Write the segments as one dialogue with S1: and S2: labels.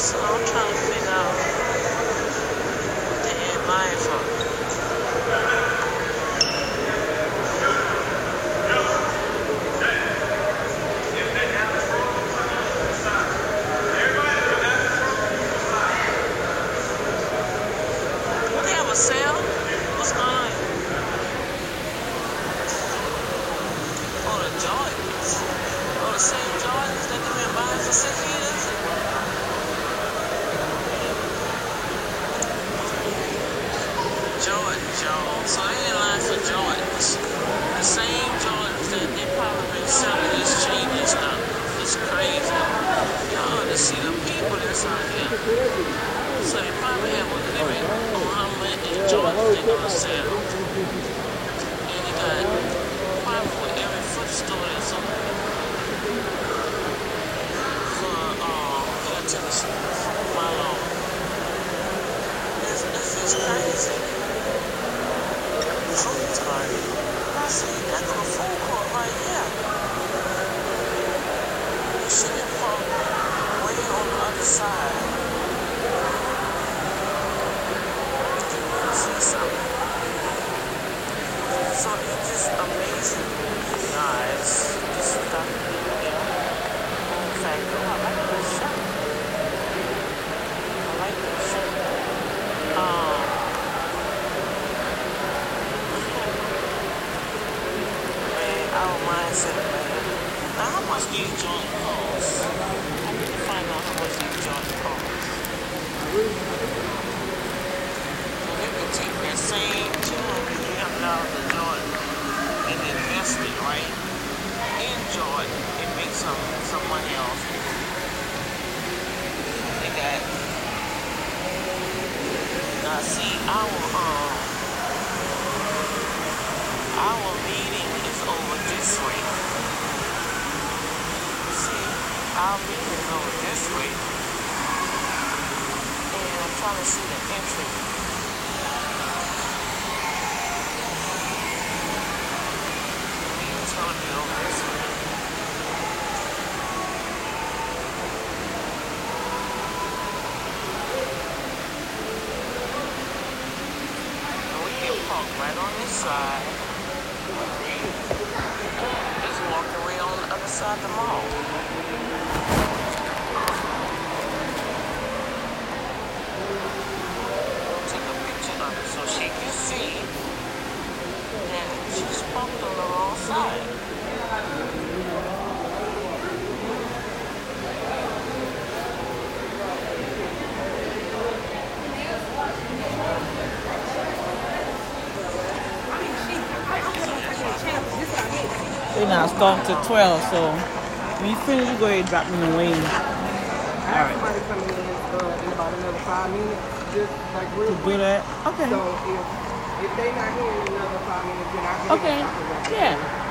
S1: So I'm trying to figure out. Damn, my Gleis. Before you I pass me another phone call right here. safe. She's pumped on the wrong side.
S2: We now down to 12, so when you finish, you go ahead and drop me the wing.
S3: Alright.
S2: Do that? Okay.
S3: So if if they not here, another five minutes, then I can
S2: Okay. Yeah.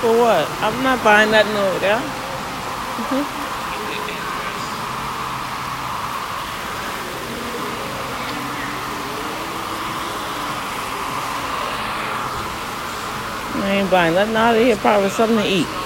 S2: For what? I'm not buying that note, yeah? Mm-hmm. I ain't buying nothing out of here. Probably something to eat.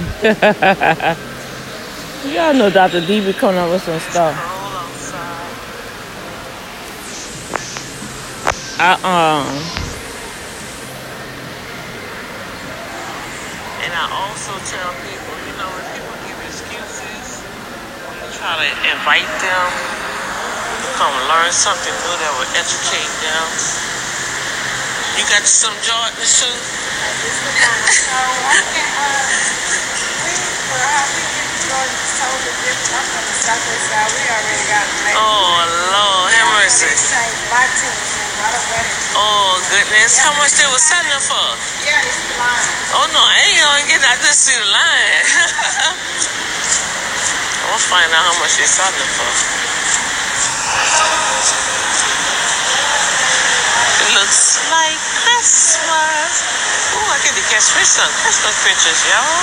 S2: Y'all know Dr. D be coming up with some stuff. I um.
S1: And I also tell people, you know, when people give excuses, when you try to invite them to come learn something new that will educate them. You got some Jordans too. Oh, Lord, have mercy. Oh, goodness. How much they was selling for?
S3: Yeah, it's the line.
S1: Oh, no, I ain't going to get that. I just see the line. I'm going to find out how much they selling for. It looks like Christmas. Oh, I get to catch fish on Christmas pictures, y'all.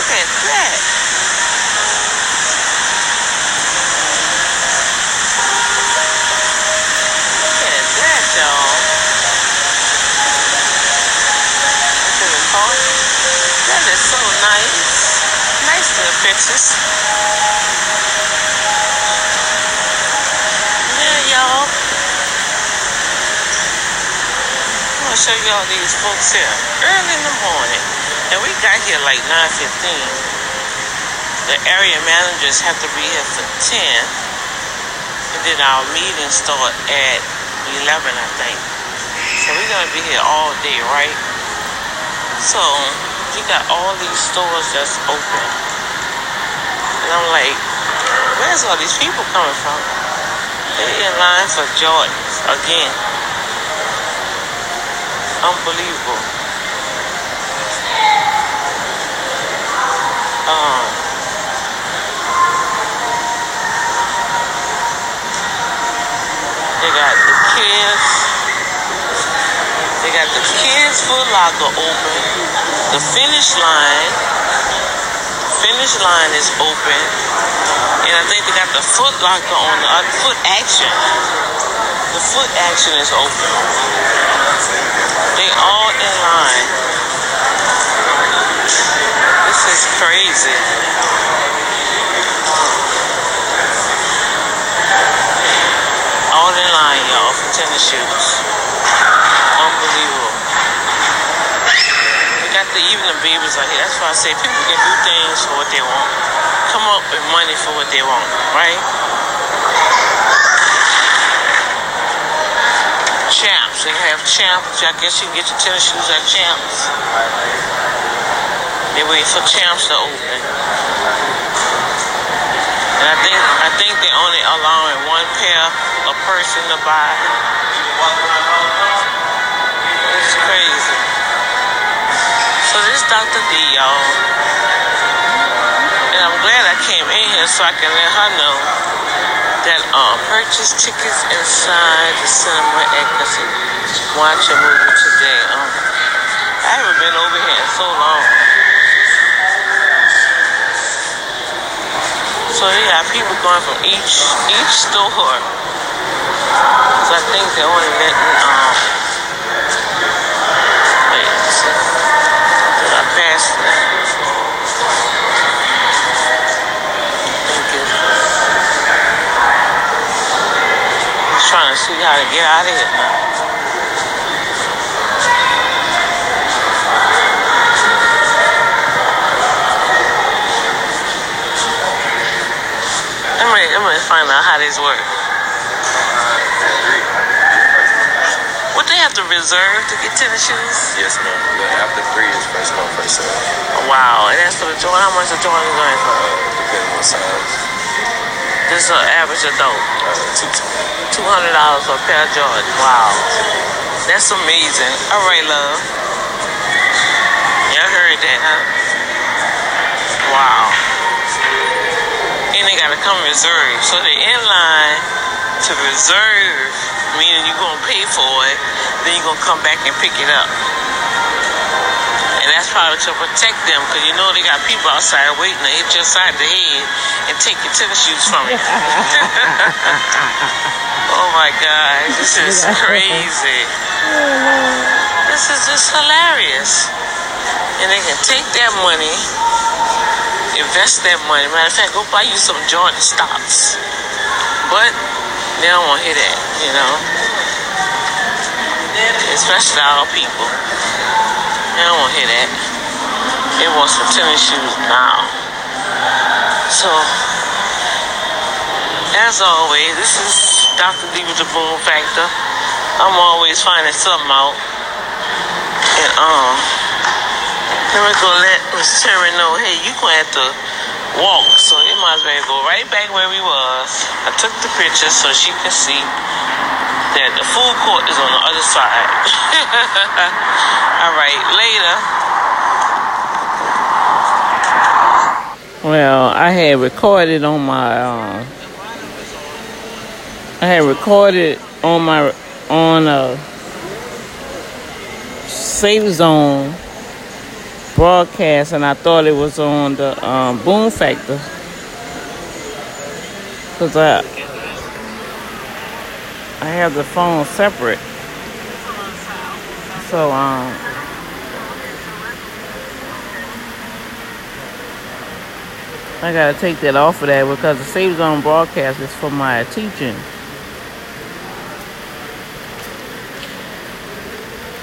S1: Look at that. Pictures. Yeah, y'all. I'm gonna show y'all these folks here early in the morning. And we got here like 9.15. The area managers have to be here for 10. And then our meeting start at 11, I think. So we're gonna be here all day, right? So you got all these stores that's open. And I'm like, where's all these people coming from? They're in line for Jordans again. Unbelievable. Um, they got the kids. They got the kids Foot Locker open. The finish line. Finish line is open. And I think they got the Foot Locker on the uh, Foot Action. The Foot Action is open. They all in line. This is crazy. All in line, y'all, for tennis shoes. Unbelievable. The evening babies out here. That's why I say people can do things for what they want. Come up with money for what they want, right? Champs. They have champs. I guess you can get your tennis shoes at champs. They wait for champs to open. And I think I think they only allowing one pair a person to buy. It's crazy. So this is Dr. D, y'all. And I'm glad I came in here so I can let her know that um purchase tickets inside the cinema at Casi- watch a movie today. Um, I haven't been over here in so long. So they got people going from each each store. So I think they're only letting um Just trying to see how to get out of here now. I'm ready, I'm to find out how this works. What they have to reserve to get tennis shoes?
S4: Yes, ma'am. The after three is first come, first serve.
S1: Wow, and that's for the joint. How much the joint is going for?
S4: Uh, depending on size.
S1: This is an average adult.
S4: Uh, two twenty.
S1: Two hundred dollars for a pair of Jordan. Wow, that's amazing. All right, love. Y'all heard that, huh? Wow. And they gotta come reserve, so they in line to reserve, meaning you're gonna pay for it, then you're gonna come back and pick it up. That's probably to protect them, because you know they got people outside waiting to hit your side of the head and take your tennis shoes from you. oh my God, this is crazy. This is just hilarious. And they can take that money, invest that money. Matter of fact, go buy you some Jordan stocks. But they don't want to hear that, you know. Especially our people. They don't want to hear that. They want some tennis shoes now. So, as always, this is Dr. D with the Boom Factor. I'm always finding something out. And, um, go let Miss Terry know, hey, you gonna have to walk. So it
S3: might as well go right back where we was. I took the picture so she can see that the food court is on the other side. All right, later.
S1: Well, I had recorded on my um, I had recorded on my on a Safe Zone broadcast, and I thought it was on the um, Boom Factor because I I have the phone separate. So um. I gotta take that off of that because the Safe Zone broadcast is for my teaching.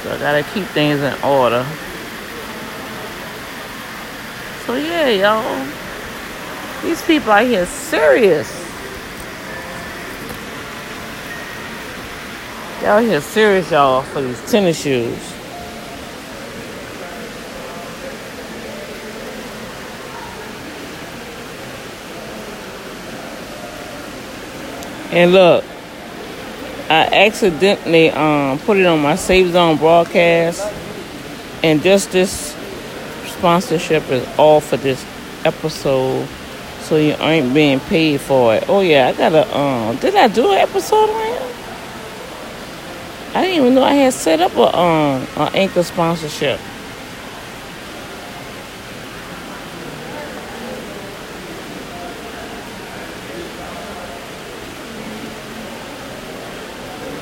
S1: So I gotta keep things in order. So yeah, y'all. These people out here serious. Y'all here serious, y'all, for these tennis shoes. And look, I accidentally um, put it on my Safe Zone broadcast, and just this sponsorship is all for this episode, so you ain't being paid for it. Oh yeah, I gotta. Um, did I do an episode? I didn't even know I had set up a um an anchor sponsorship.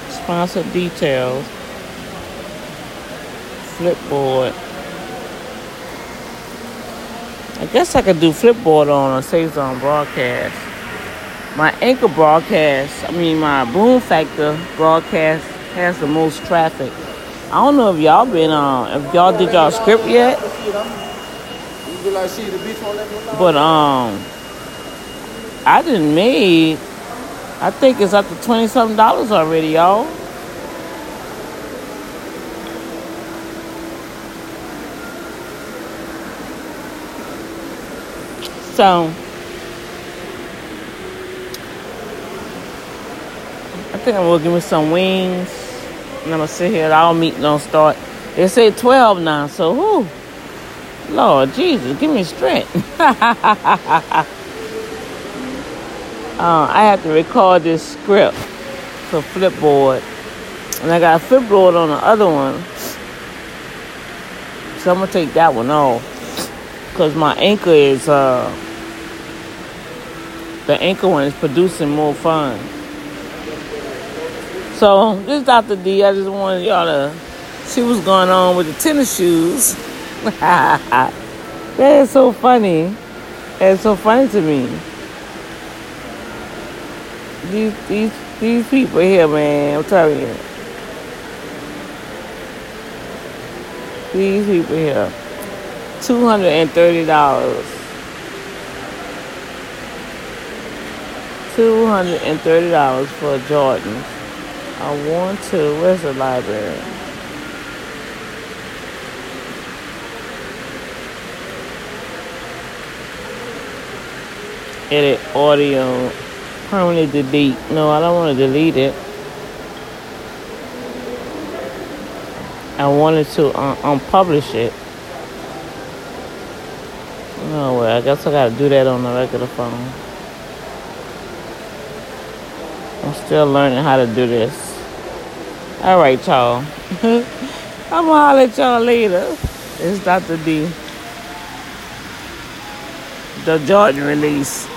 S1: Sponsor details. Flipboard. I guess I could do Flipboard on a Safe Zone broadcast. My anchor broadcast, I mean my Boom Factor broadcast has the most traffic. I don't know if y'all been on, if y'all did y'all script yet. But um, I didn't made. I think it's up to twenty something dollars already, y'all. So I think I'm gonna give me some wings. And I'm gonna sit here. Our meeting don't start. They say 12 now, so whoo. Lord Jesus, give me strength. uh, I have to record this script for Flipboard. And I got Flipboard on the other one. So I'm gonna take that one off. Cause my anchor is uh the anchor one is producing more fun. So this is Dr. D. I just wanted y'all to see what's going on with the tennis shoes. that is so funny. It's so funny to me. These these these people here, man, I'm telling you. These people here. Two hundred and thirty dollars. Two hundred and thirty dollars for Jordan. I want to. Where's the library? Edit audio. Permanently delete. No, I don't want to delete it. I wanted to uh, unpublish it. No way. I guess I gotta do that on the regular phone. I'm still learning how to do this. All right, y'all. I'm gonna holler at y'all later. It's Dr. D. The Jordan release.